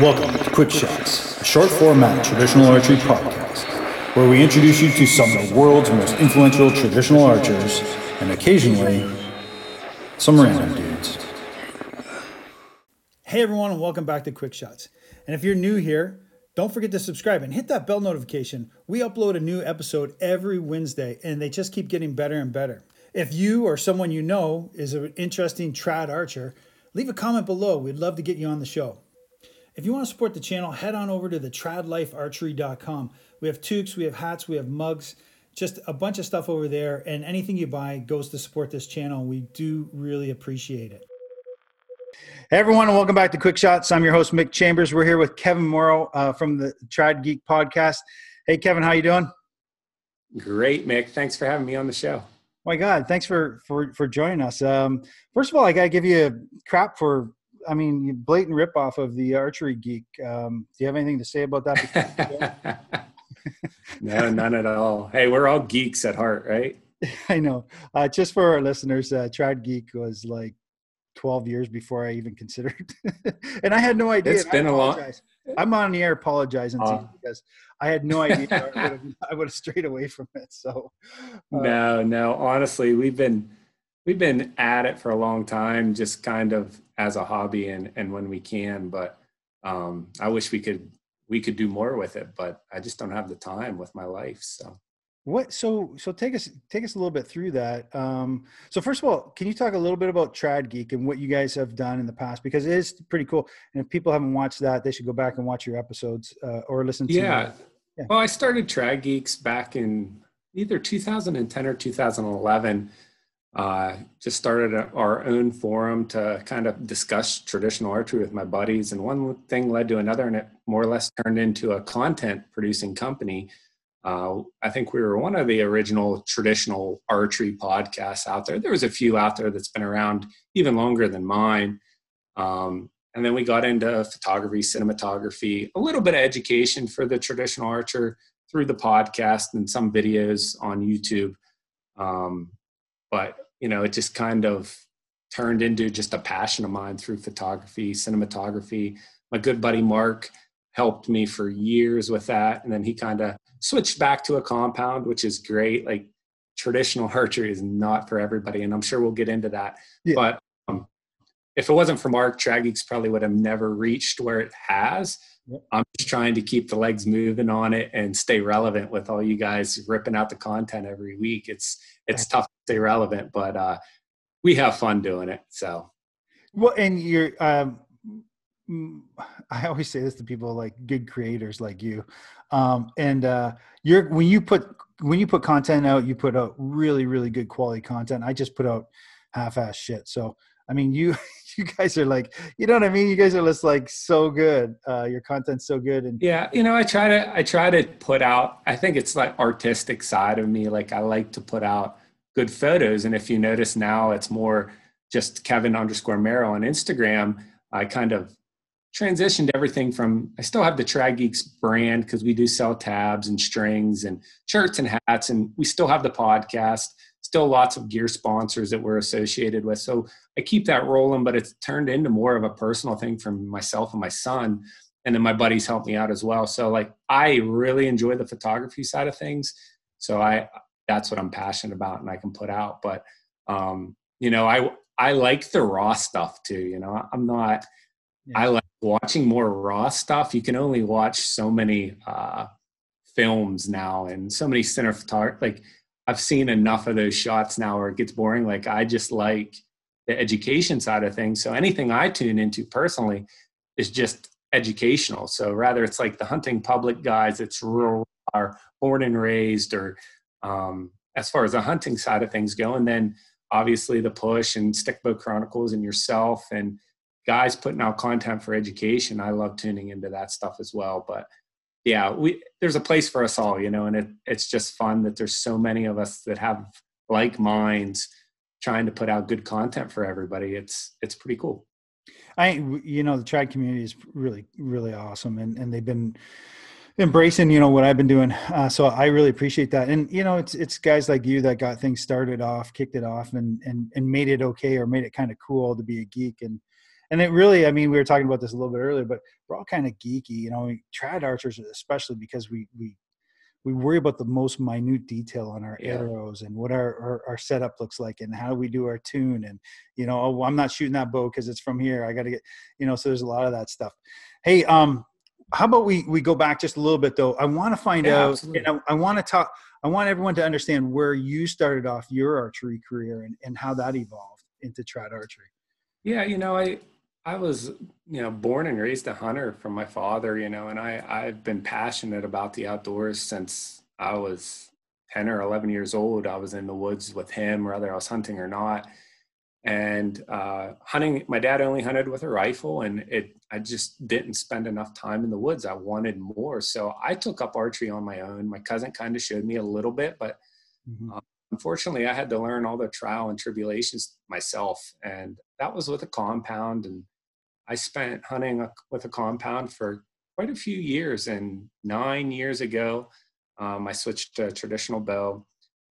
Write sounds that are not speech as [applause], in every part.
Welcome to Quick Shots, a short format traditional archery podcast, where we introduce you to some of the world's most influential traditional archers and occasionally some random dudes. Hey everyone, and welcome back to Quick Shots. And if you're new here, don't forget to subscribe and hit that bell notification. We upload a new episode every Wednesday, and they just keep getting better and better. If you or someone you know is an interesting trad archer, leave a comment below. We'd love to get you on the show. If you want to support the channel, head on over to the tradlifearchery.com. We have toques, we have hats, we have mugs, just a bunch of stuff over there. And anything you buy goes to support this channel. We do really appreciate it. Hey everyone, and welcome back to Quick Shots. I'm your host Mick Chambers. We're here with Kevin Merrow uh, from the Trad Geek podcast. Hey Kevin, how you doing? Great, Mick. Thanks for having me on the show. my God, thanks for for for joining us. Um, first of all, I gotta give you a crap for I mean, you blatant ripoff of the archery geek. Um, do you have anything to say about that? [laughs] [laughs] no, none at all. Hey, we're all geeks at heart, right? [laughs] I know. Uh, just for our listeners, uh, Trad Geek was like 12 years before I even considered, and I had no idea. It's been a long. I'm on the air apologizing uh, because I had no idea. I would have strayed away from it. So. Uh, no, no. Honestly, we've been we've been at it for a long time, just kind of as a hobby and and when we can. But um, I wish we could we could do more with it, but I just don't have the time with my life. So what so so take us take us a little bit through that um so first of all can you talk a little bit about trad geek and what you guys have done in the past because it is pretty cool and if people haven't watched that they should go back and watch your episodes uh, or listen to yeah. yeah well i started trad geeks back in either 2010 or 2011 uh, just started a, our own forum to kind of discuss traditional archery with my buddies. And one thing led to another, and it more or less turned into a content producing company. Uh, I think we were one of the original traditional archery podcasts out there. There was a few out there that's been around even longer than mine. Um, and then we got into photography, cinematography, a little bit of education for the traditional archer through the podcast and some videos on YouTube. Um, but you know, it just kind of turned into just a passion of mine through photography, cinematography. My good buddy Mark helped me for years with that. And then he kind of switched back to a compound, which is great. Like traditional [laughs] archery is not for everybody. And I'm sure we'll get into that. Yeah. But um, if it wasn't for Mark, Trad Geeks probably would have never reached where it has. I'm just trying to keep the legs moving on it and stay relevant with all you guys ripping out the content every week. It's it's tough to stay relevant, but uh, we have fun doing it. So, well, and you're. Um, I always say this to people like good creators like you, um, and uh, you're when you put when you put content out, you put out really really good quality content. I just put out half-ass shit. So I mean, you [laughs] you guys are like, you know what I mean? You guys are just like so good. Uh, your content's so good. And yeah, you know, I try to I try to put out. I think it's like artistic side of me. Like I like to put out good photos. And if you notice now, it's more just Kevin underscore Merrow on Instagram. I kind of transitioned everything from I still have the Trad Geeks brand because we do sell tabs and strings and shirts and hats, and we still have the podcast still lots of gear sponsors that we're associated with. So I keep that rolling, but it's turned into more of a personal thing for myself and my son. And then my buddies help me out as well. So like I really enjoy the photography side of things. So I that's what I'm passionate about and I can put out. But um, you know, I I like the raw stuff too. You know, I'm not yeah. I like watching more raw stuff. You can only watch so many uh films now and so many center photography like I've seen enough of those shots now where it gets boring. Like I just like the education side of things. So anything I tune into personally is just educational. So rather it's like the hunting public guys, it's rural are born and raised or um, as far as the hunting side of things go. And then obviously the push and Stickbow Chronicles and yourself and guys putting out content for education. I love tuning into that stuff as well. But yeah, we there's a place for us all, you know, and it, it's just fun that there's so many of us that have like minds trying to put out good content for everybody. It's it's pretty cool. I you know the trad community is really really awesome, and and they've been embracing you know what I've been doing. Uh, so I really appreciate that, and you know it's it's guys like you that got things started off, kicked it off, and and and made it okay or made it kind of cool to be a geek and and it really, I mean, we were talking about this a little bit earlier, but we're all kind of geeky, you know, we trad archers, especially because we, we, we worry about the most minute detail on our yeah. arrows and what our, our, our, setup looks like and how we do our tune and you know oh, i'm not shooting that bow because it's from here i gotta get you know so there's a lot of that stuff hey um how about we we go back just a little bit though i want to find yeah, out and i, I want to talk i want everyone to understand where you started off your archery career and, and how that evolved into trad archery yeah you know i I was, you know, born and raised a hunter from my father, you know, and I, I've been passionate about the outdoors since I was 10 or 11 years old. I was in the woods with him, whether I was hunting or not. And uh, hunting, my dad only hunted with a rifle, and it, I just didn't spend enough time in the woods. I wanted more. So I took up archery on my own. My cousin kind of showed me a little bit, but mm-hmm. uh, unfortunately, I had to learn all the trial and tribulations myself. And that was with a compound and I spent hunting with a compound for quite a few years. And nine years ago, um, I switched to traditional bow.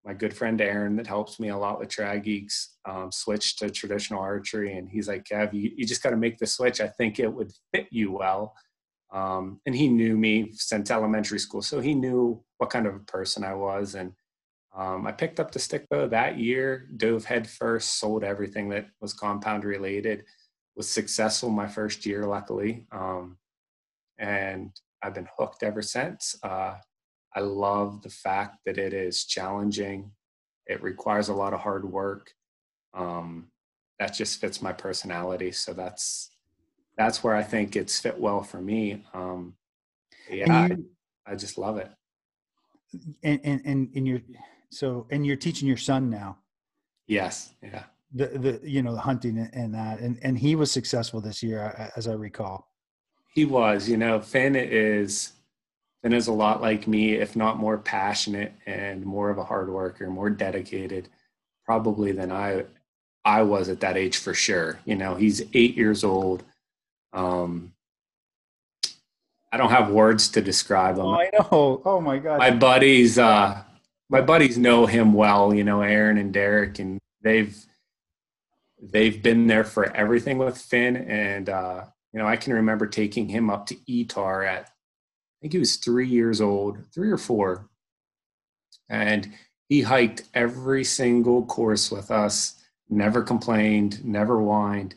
My good friend Aaron, that helps me a lot with Trad Geeks, um, switched to traditional archery. And he's like, Kev, you, you just got to make the switch. I think it would fit you well. Um, and he knew me since elementary school. So he knew what kind of a person I was. And um, I picked up the stick bow that year, dove headfirst, sold everything that was compound related was successful my first year, luckily. Um, and I've been hooked ever since. Uh, I love the fact that it is challenging. It requires a lot of hard work. Um, that just fits my personality. So that's that's where I think it's fit well for me. Um, yeah, you, I, I, just love it. And and and, and you're so and you're teaching your son now. Yes. Yeah the the you know the hunting and that and and he was successful this year as i recall he was you know finn is finn is a lot like me if not more passionate and more of a hard worker more dedicated probably than i i was at that age for sure. You know he's eight years old. Um i don't have words to describe him. Oh, i know. Oh my god. My buddies uh my buddies know him well you know aaron and derek and they've they've been there for everything with Finn. And, uh, you know, I can remember taking him up to ETAR at, think he was three years old, three or four. And he hiked every single course with us, never complained, never whined.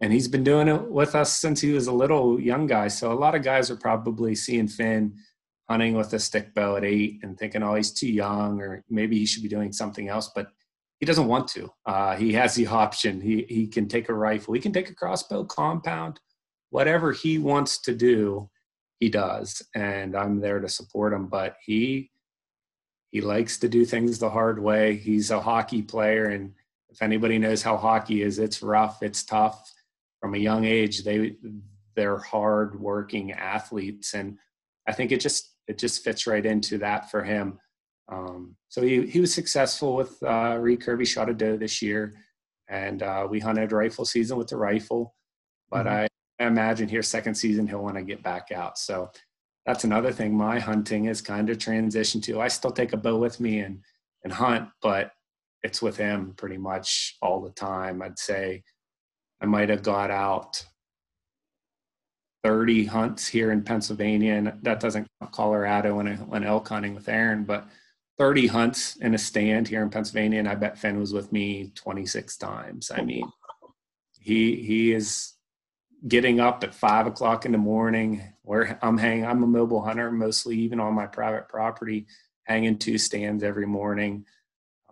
And he's been doing it with us since he was a little young guy. So a lot of guys are probably seeing Finn hunting with a stick bow at eight and thinking, oh, he's too young, or maybe he should be doing something else. But he doesn't want to. Uh, he has the option. He he can take a rifle. He can take a crossbow compound. Whatever he wants to do, he does, and I'm there to support him. But he he likes to do things the hard way. He's a hockey player, and if anybody knows how hockey is, it's rough, it's tough. From a young age, they they're hard working athletes, and I think it just it just fits right into that for him. Um, so he, he was successful with uh, recurve. shot a doe this year, and uh, we hunted rifle season with the rifle. But mm-hmm. I, I imagine here second season he'll want to get back out. So that's another thing. My hunting is kind of transitioned to. I still take a bow with me and and hunt, but it's with him pretty much all the time. I'd say I might have got out 30 hunts here in Pennsylvania, and that doesn't Colorado when went elk hunting with Aaron, but 30 hunts in a stand here in Pennsylvania, and I bet Finn was with me 26 times. I mean, he he is getting up at five o'clock in the morning. Where I'm hanging, I'm a mobile hunter, mostly even on my private property, hanging two stands every morning.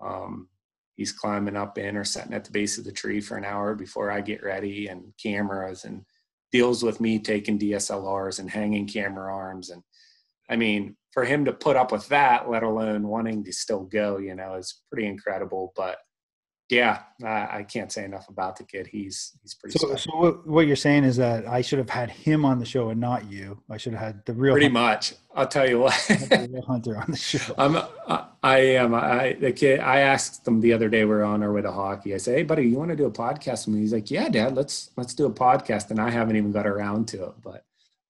Um, he's climbing up in or sitting at the base of the tree for an hour before I get ready, and cameras and deals with me taking DSLRs and hanging camera arms and I mean, for him to put up with that, let alone wanting to still go, you know, is pretty incredible. But yeah, I, I can't say enough about the kid. He's he's pretty. So, so what, what, you're saying is that I should have had him on the show and not you. I should have had the real. Pretty hunter. much. I'll tell you what. hunter on the [laughs] show. I'm. I am. I the kid. I asked them the other day. We are on our way to hockey. I said, "Hey, buddy, you want to do a podcast?" And he's like, "Yeah, Dad. Let's let's do a podcast." And I haven't even got around to it, but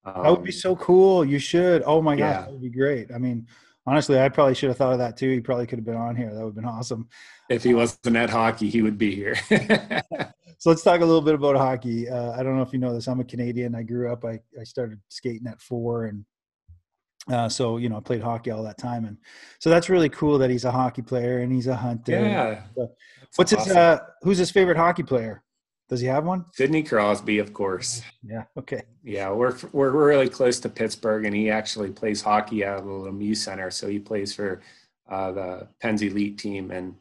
um, that would be so cool. You should. Oh my yeah. gosh, that would be great. I mean, honestly, I probably should have thought of that too. He probably could have been on here. That would have been awesome. If he wasn't at hockey, he would be here. [laughs] so let's talk a little bit about hockey. Uh, I don't know if you know this. I'm a Canadian. I grew up. I, I started skating at four, and uh, so you know I played hockey all that time, and so that's really cool that he's a hockey player and he's a hunter. Yeah. So, what's awesome. his? Uh, who's his favorite hockey player? Does he have one? Sidney Crosby, of course. Yeah. Okay. Yeah, we're we're really close to Pittsburgh, and he actually plays hockey out of the Lemieux Center. So he plays for uh, the Pens Elite team, and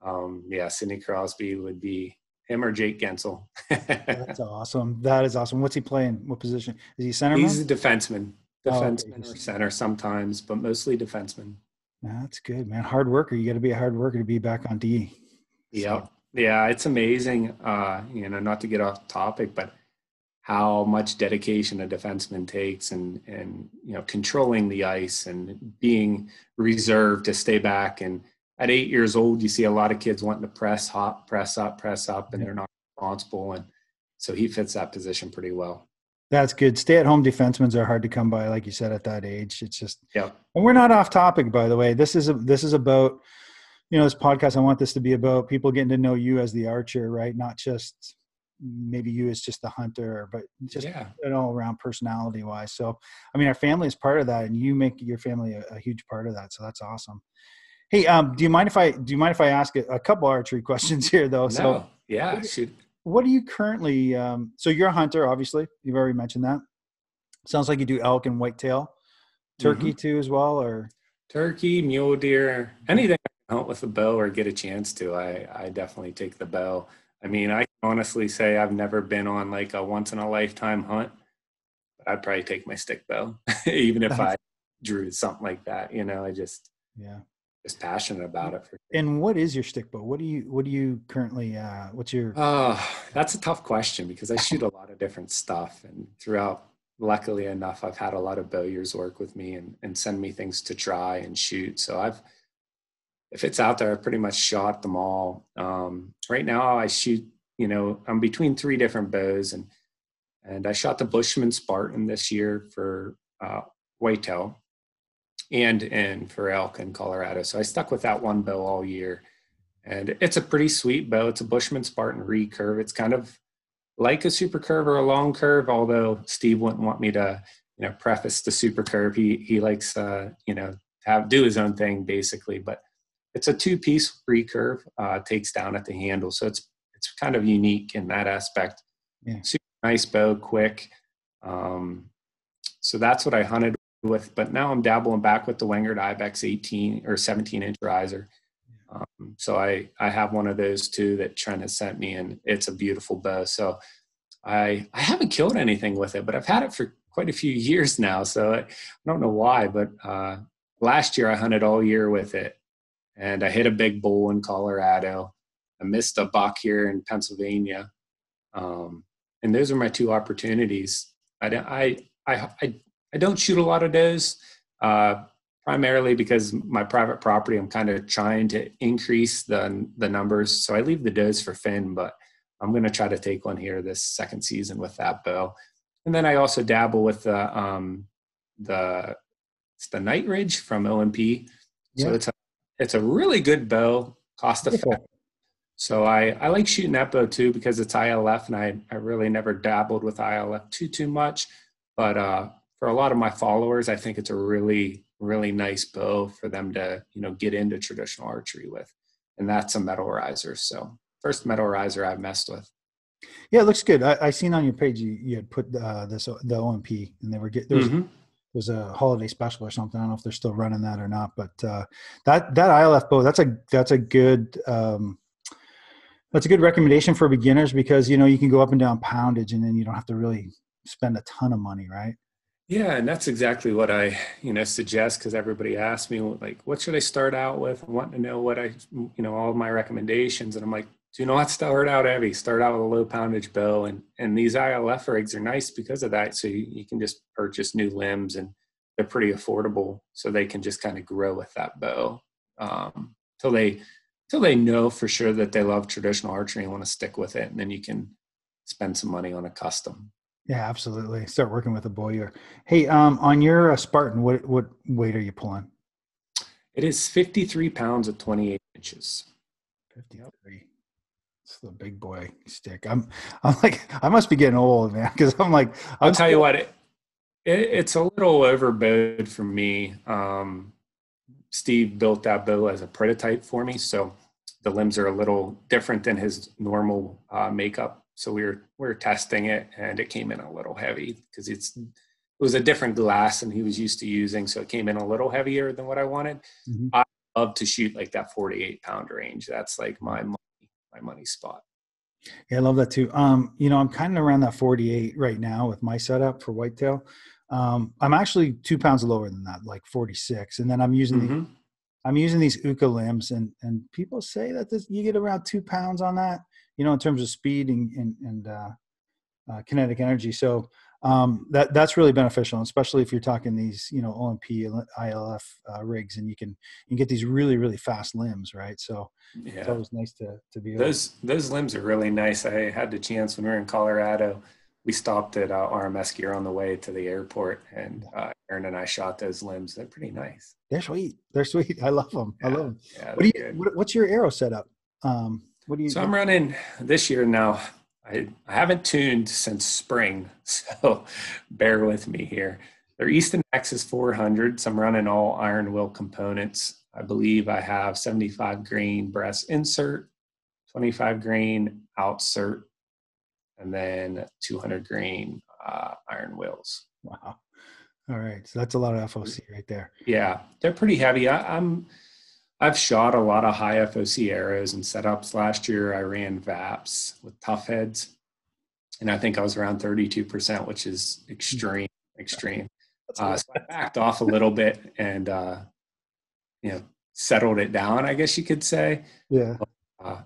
um, yeah, Sidney Crosby would be him or Jake Guentzel. [laughs] That's awesome. That is awesome. What's he playing? What position? Is he center? He's a defenseman. Defenseman oh, or center sometimes, but mostly defenseman. That's good, man. Hard worker. You got to be a hard worker to be back on D. Yeah. So. Yeah, it's amazing. Uh, you know, not to get off topic, but how much dedication a defenseman takes and and you know controlling the ice and being reserved to stay back. And at eight years old you see a lot of kids wanting to press hot press up press up and they're not responsible. And so he fits that position pretty well. That's good. Stay at home defensemen are hard to come by like you said at that age. It's just yeah. And we're not off topic by the way. This is a, this is about you know this podcast i want this to be about people getting to know you as the archer right not just maybe you as just the hunter, but just yeah. you know around personality wise. So I mean, our family is part of that, and you make your family a, a huge part of that. So that's awesome. Hey, um, do you mind if I do you mind if I ask a, a couple archery [laughs] questions here though? No. So yeah, shoot. What are you currently? Um, so you're a hunter, obviously. You've already mentioned that. Sounds like you do elk and whitetail, turkey mm-hmm. too as well, or turkey, mule deer, anything hunt with a bow or get a chance to. I I definitely take the bow. I mean, I can honestly say I've never been on like a once in a lifetime hunt, but I'd probably take my stick bow, [laughs] even if I drew something like that. You know, I just yeah, just passionate about it. For and what is your stick bow? What do you what do you currently? uh What's your? Oh, that's a tough question because I shoot a lot of different stuff, and throughout, luckily enough, I've had a lot of bowyers work with me and and send me things to try and shoot. So I've if it's out there, I've pretty much shot them all. Um, right now, I shoot. You know, I'm between three different bows, and and I shot the Bushman Spartan this year for uh, whitetail, and and for elk in Colorado. So I stuck with that one bow all year, and it's a pretty sweet bow. It's a Bushman Spartan recurve. It's kind of like a super curve or a long curve, although Steve wouldn't want me to, you know, preface the super curve. He he likes, uh, you know, have do his own thing basically, but it's a two-piece recurve, uh, takes down at the handle, so it's it's kind of unique in that aspect. Yeah. Super nice bow, quick. Um, so that's what I hunted with. But now I'm dabbling back with the Wengert Ibex 18 or 17 inch riser. Um, so I I have one of those too that Trent has sent me, and it's a beautiful bow. So I I haven't killed anything with it, but I've had it for quite a few years now. So I, I don't know why, but uh, last year I hunted all year with it, and I hit a big bull in Colorado. I missed a buck here in Pennsylvania, um, and those are my two opportunities. I don't, I, I, I, I don't shoot a lot of does, uh, primarily because my private property. I'm kind of trying to increase the the numbers, so I leave the does for Finn, but I'm going to try to take one here this second season with that bow. And then I also dabble with the um, the it's the Night Ridge from OMP. So it's a it's a really good bow, cost effective. So I, I like shooting that bow too because it's ILF and I, I really never dabbled with ILF too too much. But uh, for a lot of my followers, I think it's a really really nice bow for them to you know get into traditional archery with, and that's a metal riser. So first metal riser I've messed with. Yeah, it looks good. I, I seen on your page you, you had put uh, this the OMP and they were get there was mm-hmm was a holiday special or something. I don't know if they're still running that or not, but uh, that that ILF bow that's a that's a good um, that's a good recommendation for beginners because you know you can go up and down poundage and then you don't have to really spend a ton of money, right? Yeah, and that's exactly what I you know suggest because everybody asks me like, what should I start out with? I want to know what I you know all my recommendations, and I'm like, do not start out heavy. Start out with a low poundage bow, and and these ILF rigs are nice because of that. So you, you can just purchase new limbs, and they're pretty affordable, so they can just kind of grow with that bow um, till they till they know for sure that they love traditional archery and want to stick with it, and then you can spend some money on a custom. Yeah, absolutely. Start working with a bowyer. Hey, um, on your uh, Spartan, what what weight are you pulling? It is fifty three pounds at twenty eight inches. Fifty three. It's the big boy stick. I'm, I'm [laughs] like, I must be getting old, man, because I'm like, i will tell you what, it, it, it's a little overbowed for me. Um, Steve built that bow as a prototype for me, so the limbs are a little different than his normal uh, makeup. So we were we were testing it, and it came in a little heavy because it's it was a different glass than he was used to using, so it came in a little heavier than what I wanted. Mm-hmm. I love to shoot like that 48 pound range. That's like my my money spot. Yeah, I love that too. Um, you know, I'm kind of around that 48 right now with my setup for whitetail. Um, I'm actually two pounds lower than that, like 46, and then I'm using mm-hmm. the, I'm using these Uukha limbs, and and people say that this, you get around two pounds on that, you know, in terms of speed and and, and uh, uh, kinetic energy. So um, that that's really beneficial, especially if you're talking these, you know, OMP, ILF uh, rigs, and you can you can get these really really fast limbs, right? So yeah. it's always nice to to be those those limbs are really nice. I had the chance when we were in Colorado. We stopped at uh, RMS Gear on the way to the airport, and uh, Aaron and I shot those limbs. They're pretty nice. They're sweet. They're sweet. I love them. Yeah. I love them. Yeah, what do you? What, what's your arrow setup? Um, what do you? So I'm running this year now. I, I haven't tuned since spring, [laughs] so bear with me here. Their Easton Nexus 400, so I'm running all iron will components. I believe I have 75 grain brass insert, 25 grain outsert, and then 200 grain uh, Iron Wills. Wow. All right. So that's a lot of FOC right there. Yeah. They're pretty heavy. I, I'm, I've shot a lot of high FOC arrows and setups. Last year, I ran VAPs with tough heads, and I think I was around 32%, which is extreme, extreme. Uh, so I backed off a little bit and, uh, you know, settled it down, I guess you could say. Yeah. Uh,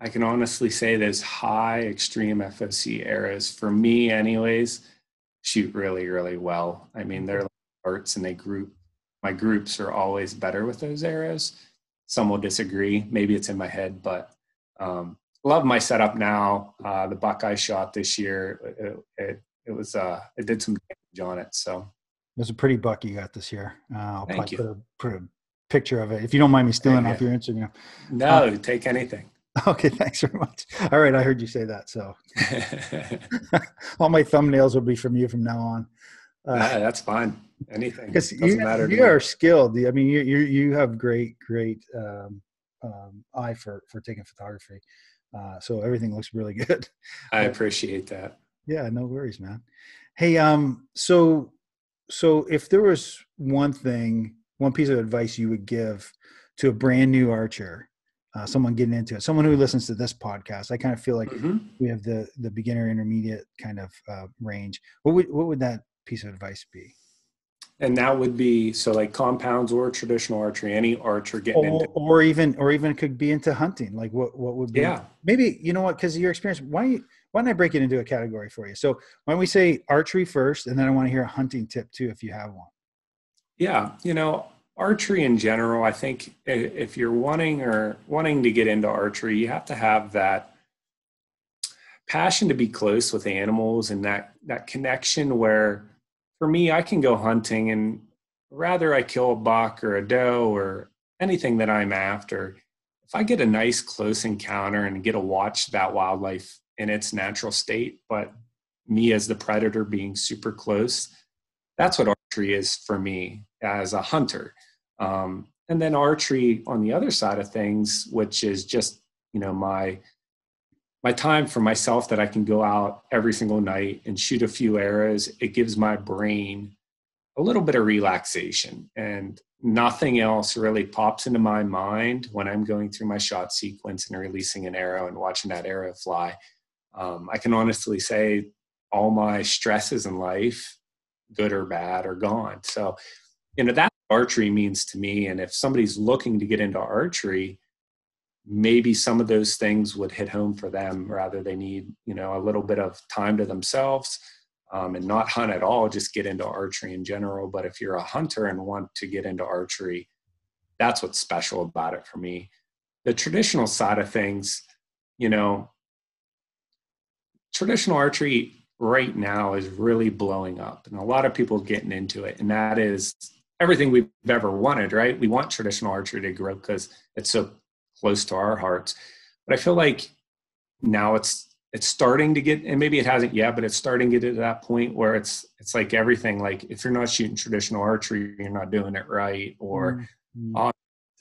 I can honestly say those high extreme FOC arrows, for me, anyways, shoot really, really well. I mean, they're like arts and they group my groups are always better with those arrows. Some will disagree. Maybe it's in my head, but um, love my setup now. Uh, the Buckeye shot this year, it, it, it was uh, it did some damage on it. So it was a pretty buck you got this year. Uh, I'll Thank you. Put a, put a picture of it if you don't mind me stealing off your Instagram. No, uh, take anything. [laughs] Okay, thanks very much. All right, I heard you say that, so [laughs] [laughs] all my thumbnails will be from you from now on. Uh, that's fine anything. Because you, you are skilled. I mean, you you you have great great um, um, eye for for taking photography. Uh, so everything looks really [laughs] good. I appreciate that. Yeah, no worries, man. Hey, um, so so if there was one thing, one piece of advice you would give to a brand new archer, uh, someone getting into it, someone who listens to this podcast, I kind of feel like mm-hmm. we have the the beginner intermediate kind of uh, range. What would what would that piece of advice be? And that would be so like compounds or traditional archery any archer getting or, into or even or even could be into hunting like what what would be yeah. Maybe you know what because of your experience why why don't i break it into a category for you? So why don't we say archery first and then i want to hear a hunting tip too if you have one. Yeah you know archery in general i think if you're wanting or wanting to get into archery you have to have that passion to be close with animals and that that connection where for me, I can go hunting and rather I kill a buck or a doe or anything that I'm after, if I get a nice close encounter and get to watch that wildlife in its natural state, but me as the predator being super close, that's what archery is for me as a hunter. Um, and then archery on the other side of things, which is just, you know, my my time for myself that I can go out every single night and shoot a few arrows, it gives my brain a little bit of relaxation and nothing else really pops into my mind when I'm going through my shot sequence and releasing an arrow and watching that arrow fly. Um, I can honestly say all my stresses in life, good or bad, are gone. So, you know, that archery means to me. And if somebody's looking to get into archery, maybe some of those things would hit home for them rather they need you know a little bit of time to themselves um, and not hunt at all just get into archery in general. But if you're a hunter and want to get into archery that's what's special about it for me. The traditional side of things you know traditional archery right now is really blowing up and a lot of people getting into it and that is everything we've ever wanted right? We want traditional archery to grow because it's so close to our hearts. but I feel like now it's it's starting to get and maybe it hasn't yet but it's starting to get to that point where it's it's like everything like if you're not shooting traditional archery you're not doing it right or mm-hmm. oh,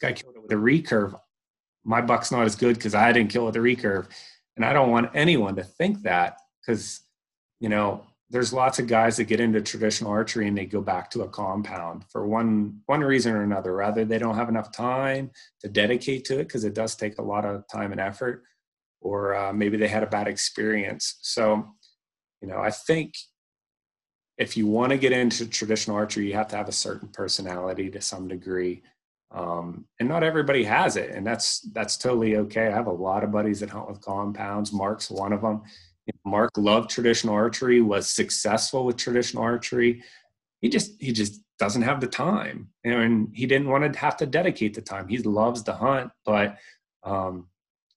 guy killed it with a recurve my buck's not as good because i didn't kill it with a recurve and i don't want anyone to think that because you know there's lots of guys that get into traditional archery and they go back to a compound for one one reason or another rather they don't have enough time to dedicate to it because it does take a lot of time and effort or uh, maybe they had a bad experience. So, you know, I think if you want to get into traditional archery, you have to have a certain personality to some degree. Um, and not everybody has it, and that's that's totally okay. I have a lot of buddies that hunt with compounds. Mark's one of them. Mark loved traditional archery, was successful with traditional archery. He just he just doesn't have the time, and he didn't want to have to dedicate the time. He loves to hunt, but um,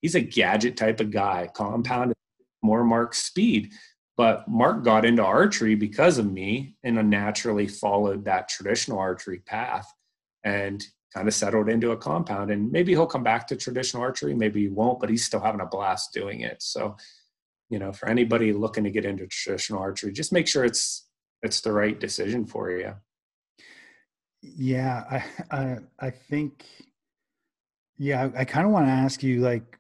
he's a gadget type of guy, compound more Mark's speed. But Mark got into archery because of me and naturally followed that traditional archery path and kind of settled into a compound. And maybe he'll come back to traditional archery, maybe he won't, but he's still having a blast doing it. So, you know, for anybody looking to get into traditional archery, just make sure it's it's the right decision for you. Yeah, I I, I think yeah, I, I kind of want to ask you like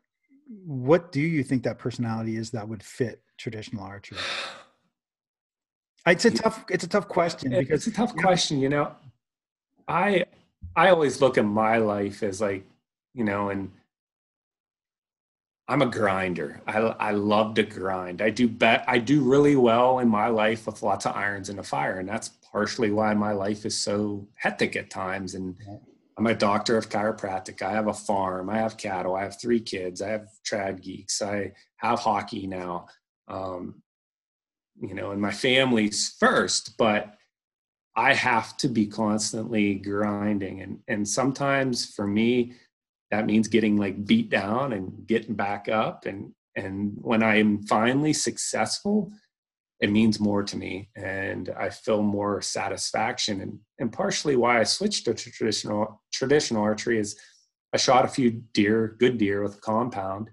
what do you think that personality is that would fit traditional archery? It's a tough. It's a tough question because it's a tough question. You know, I I always look at my life as like you know, and I'm a grinder. I I love to grind. I do bet I do really well in my life with lots of irons in the fire, and that's partially why my life is so hectic at times. And I'm a doctor of chiropractic. I have a farm. I have cattle. I have three kids. I have trad geeks. I have hockey now. Um, you know, and my family's first, but I have to be constantly grinding. And and sometimes for me, that means getting like beat down and getting back up. And and when I'm finally successful, it means more to me and I feel more satisfaction. And, and partially why I switched to traditional traditional archery is I shot a few deer, good deer with a compound.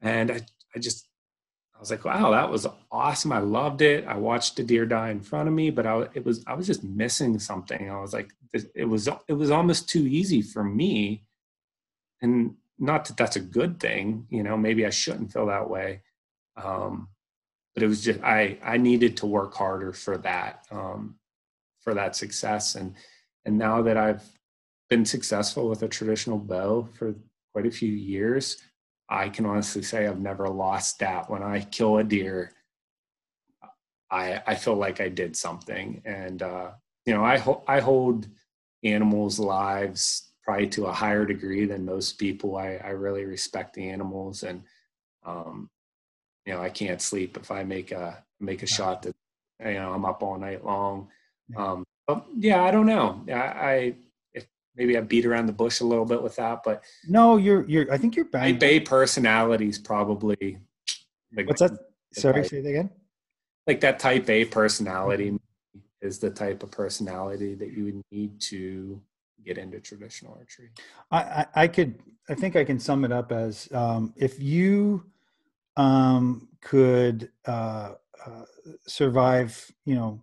And I, I just I was like, wow, that was awesome. I loved it. I watched a deer die in front of me, but I it was I was just missing something. I was like, it was it was almost too easy for me. And not that that's a good thing, you know, maybe I shouldn't feel that way. Um, but it was just I I needed to work harder for that um, for that success and and now that I've been successful with a traditional bow for quite a few years, I can honestly say I've never lost that. When I kill a deer, I I feel like I did something, and uh, you know I ho- I hold animals' lives probably to a higher degree than most people. I I really respect the animals, and um, you know i can't sleep if i make a make a shot that you know i'm up all night long. Um yeah i don't know. I, I if maybe i beat around the bush a little bit with that but no you're you're i think you're bad my bay personality is probably like what's that? sorry type, say that again? Like that type a personality mm-hmm. is the type of personality that you would need to get into traditional archery I, I, I could i think i can sum it up as um, if you um, could uh, uh, survive, you know,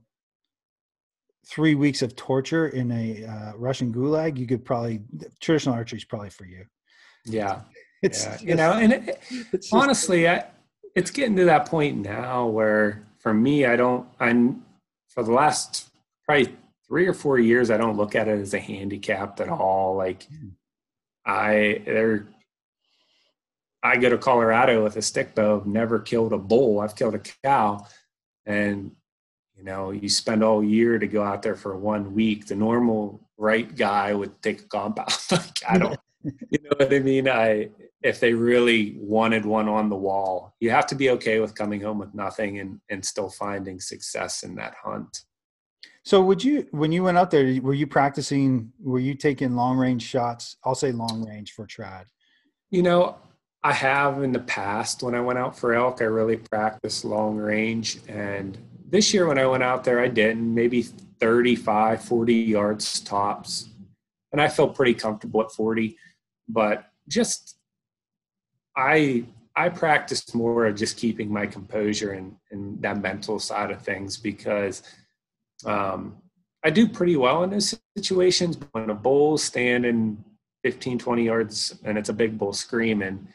three weeks of torture in a uh, Russian gulag, you could probably traditional archery is probably for you. Yeah, [laughs] it's yeah. you know, and it, [laughs] just, honestly, I, it's getting to that point now where for me, I don't. I'm for the last probably three or four years, I don't look at it as a handicap at all. Like hmm. I there I go to Colorado with a stick bow, never killed a bull. I've killed a cow. And, you know, you spend all year to go out there for one week. The normal right guy would take a compound. [laughs] like, I don't, [laughs] you know what I mean? I, if they really wanted one on the wall, you have to be okay with coming home with nothing and, and still finding success in that hunt. So would you, when you went out there, were you practicing, were you taking long range shots? I'll say long range for trad. You know, I have in the past when I went out for elk, I really practiced long range. And this year when I went out there, I didn't, maybe 35, 40 yards tops. And I felt pretty comfortable at 40. But just I I practice more of just keeping my composure and, and that mental side of things because um, I do pretty well in those situations. When a bull's standing 15, 20 yards and it's a big bull screaming,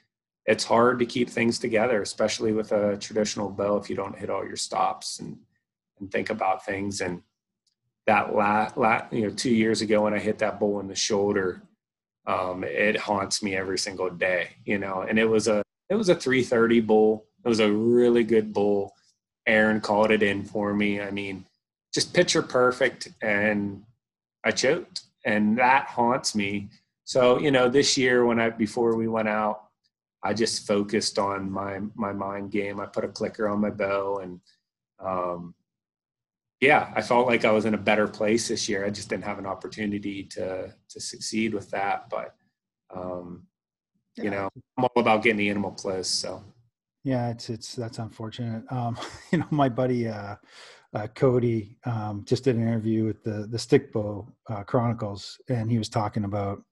it's hard to keep things together, especially with a traditional bow if you don't hit all your stops and, and think about things. And that la, la, you know, two years ago when I hit that bull in the shoulder, um, it haunts me every single day, you know, and it was a, it was a 330 bull. It was a really good bull. Aaron called it in for me. I mean, just picture perfect. And I choked and that haunts me. So, you know, this year when I, before we went out, I just focused on my my mind game. I put a clicker on my bow, and um, yeah, I felt like I was in a better place this year. I just didn't have an opportunity to to succeed with that, but um, yeah. you know, I'm all about getting the animal close. So yeah, it's it's that's unfortunate. Um, [laughs] you know, my buddy uh, uh, Cody um, just did an interview with the the Stickbow uh, Chronicles, and he was talking about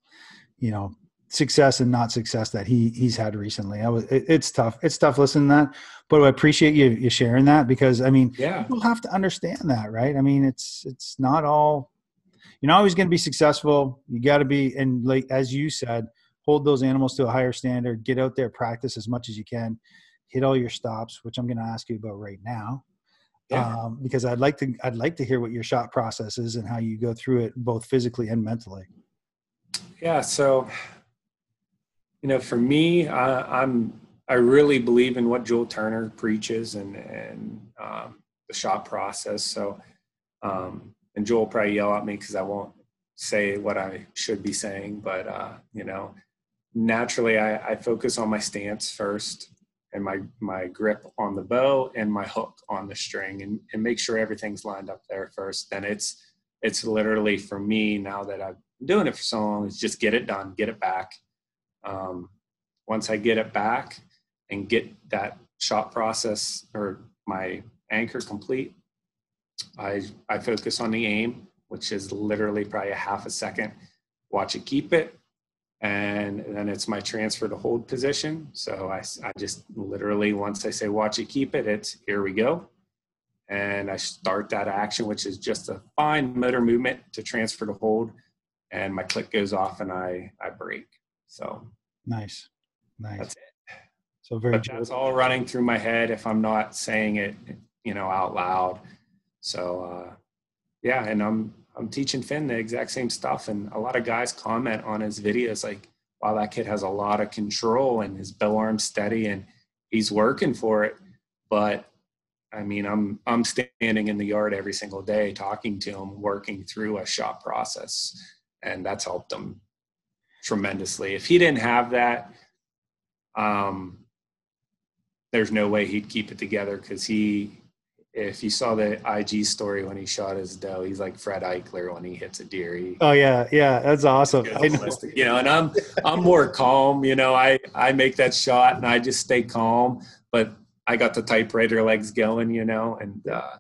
you know success and not success that he he's had recently. I was it, it's tough. It's tough listening to that, but I appreciate you you sharing that because I mean, yeah, people have to understand that, right? I mean, it's it's not all you're not always going to be successful. You got to be and like as you said, hold those animals to a higher standard. Get out there, practice as much as you can, hit all your stops, which I'm going to ask you about right now. Yeah. Um, because I'd like to I'd like to hear what your shot process is and how you go through it both physically and mentally. Yeah, so you know, for me, I, I'm I really believe in what Joel Turner preaches and and um, the shot process. So, um, and Joel probably yell at me because I won't say what I should be saying, but uh, you know, naturally I, I focus on my stance first and my my grip on the bow and my hook on the string and, and make sure everything's lined up there first. Then it's it's literally for me now that I've been doing it for so long, is just get it done, get it back um, once I get it back and get that shot process or my anchor complete, I, I focus on the aim, which is literally probably a half a second. Watch it keep it. And then it's my transfer to hold position. So I, I just literally, once I say watch it keep it, it's here we go. And I start that action, which is just a fine motor movement to transfer to hold. And my click goes off and I, I break. So nice, nice. That's it. So very. But that's all running through my head if I'm not saying it, you know, out loud. So uh, yeah, and I'm I'm teaching Finn the exact same stuff, and a lot of guys comment on his videos like, "Wow, that kid has a lot of control and his bow arm steady, and he's working for it." But I mean, I'm I'm standing in the yard every single day talking to him, working through a shot process, and that's helped him tremendously. If he didn't have that, um, there's no way he'd keep it together because he, if you saw the IG story when he shot his doe, he's like Fred Eichler when he hits a deer. He, oh yeah, yeah, that's awesome. Know. You know, and I'm I'm more calm. You know, I I make that shot and I just stay calm, but I got the typewriter legs going. You know, and uh,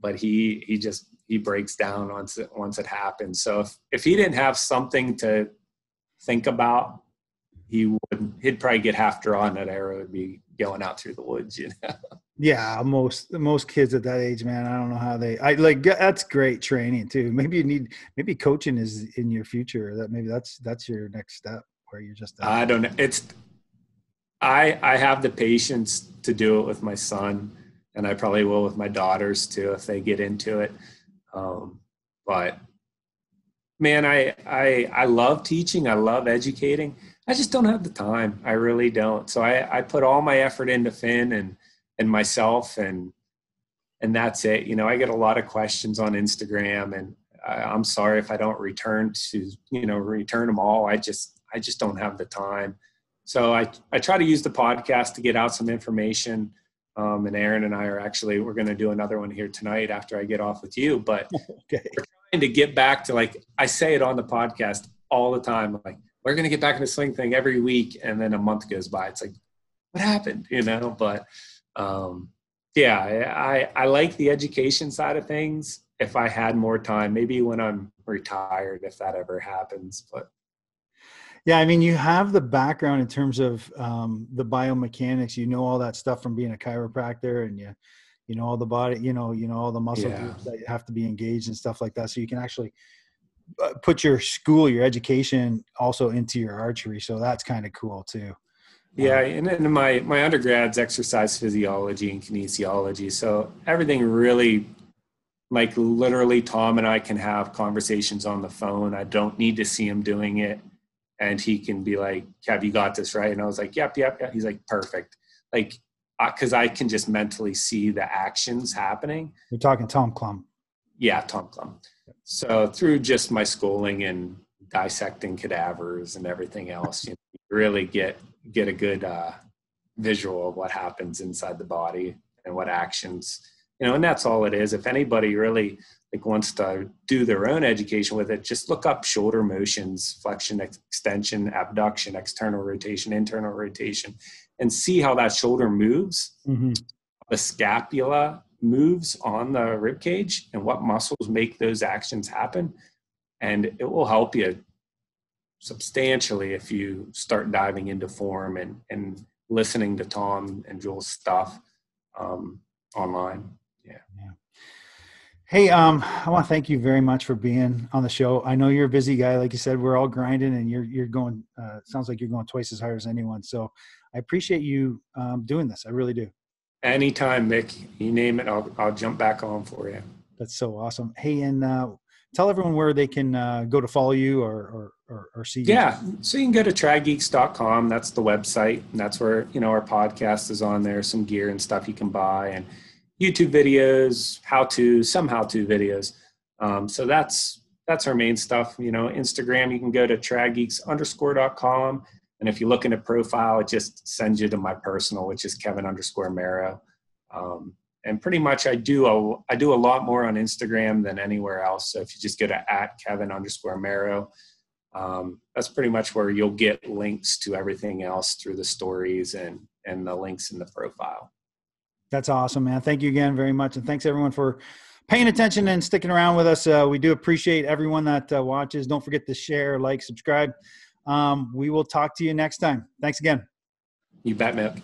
but he he just he breaks down once it once it happens. So if if he didn't have something to think about, he would he'd probably get half drawn that arrow would be going out through the woods, you know. Yeah, most most kids at that age, man. I don't know how they. I like that's great training too. [laughs] Maybe you need maybe coaching is in your future. That maybe that's that's your next step where you're just. I don't know. It's I I have the patience to do it with my son, and I probably will with my daughters too if they get into it. Um, but man, I, I, I love teaching. I love educating. I just don't have the time. I really don't. So I, I put all my effort into Finn and, and myself and, and that's it. You know, I get a lot of questions on Instagram and I, am sorry if I don't return to, you know, return them all. I just, I just don't have the time. So I, I try to use the podcast to get out some information. Um, and Aaron and I are actually, we're going to do another one here tonight after I get off with you, but [laughs] okay trying to get back to like I say it on the podcast all the time. Like we're gonna get back in the swing thing every week, and then a month goes by. It's like, what happened? You know. But um, yeah, I I like the education side of things. If I had more time, maybe when I'm retired, if that ever happens. But Yeah, I mean, you have the background in terms of um, the biomechanics. You know all that stuff from being a chiropractor, and you, you know all the body, you know, you know all the muscle Yeah. groups that have to be engaged and stuff like that. So you can actually uh, put your school, your education, also into your archery. So that's kind of cool too. Yeah, and then my my undergrad's exercise physiology and kinesiology. So everything really, like literally, Tom and I can have conversations on the phone. I don't need to see him doing it, and he can be like, "Have you got this right." And I was like, "Yep, yep, yep." He's like, "Perfect." Like, uh, because I can just mentally see the actions happening. We're talking Tom Clum. Yeah, Tom Clum. So through just my schooling and dissecting cadavers and everything else, you, know, you really get get a good uh, visual of what happens inside the body and what actions, you know, and that's all it is. If anybody really like wants to do their own education with it, just look up shoulder motions, flexion, ex- extension, abduction, external rotation, internal rotation, and see how that shoulder moves Mm-hmm. the scapula moves on the rib cage and what muscles make those actions happen and it will help you substantially if you start diving into form and and listening to tom and joel's stuff um, online Yeah. yeah. Hey, um, I want to thank you very much for being on the show. I know you're a busy guy, like you said. We're all grinding, and you're you're going. Uh, sounds like you're going twice as hard as anyone. So, I appreciate you um, doing this. I really do. anytime mick you name it i'll, I'll jump back on for you That's so awesome. Hey, and uh, tell everyone where they can uh, go to follow you or or, or, or see. Yeah, so you can go to tradgeeks.com. That's the website, and that's where you know our podcast is on there. Some gear and stuff you can buy, and YouTube videos, how to, some how to videos. Um, so that's that's our main stuff. You know, Instagram, you can go to tradgeeks underscore dot com, and if you look in the profile, it just sends you to my personal, which is Kevin underscore Merrow. Um, and pretty much I do a I do a lot more on Instagram than anywhere else. So if you just go to at Kevin underscore Merrow, um, that's pretty much where you'll get links to everything else through the stories and and the links in the profile. That's awesome, man. Thank you again very much, and thanks everyone for paying attention and sticking around with us. Uh, we do appreciate everyone that uh, watches. Don't forget to share, like, subscribe. Um, we will talk to you next time. Thanks again. You bet, Mick.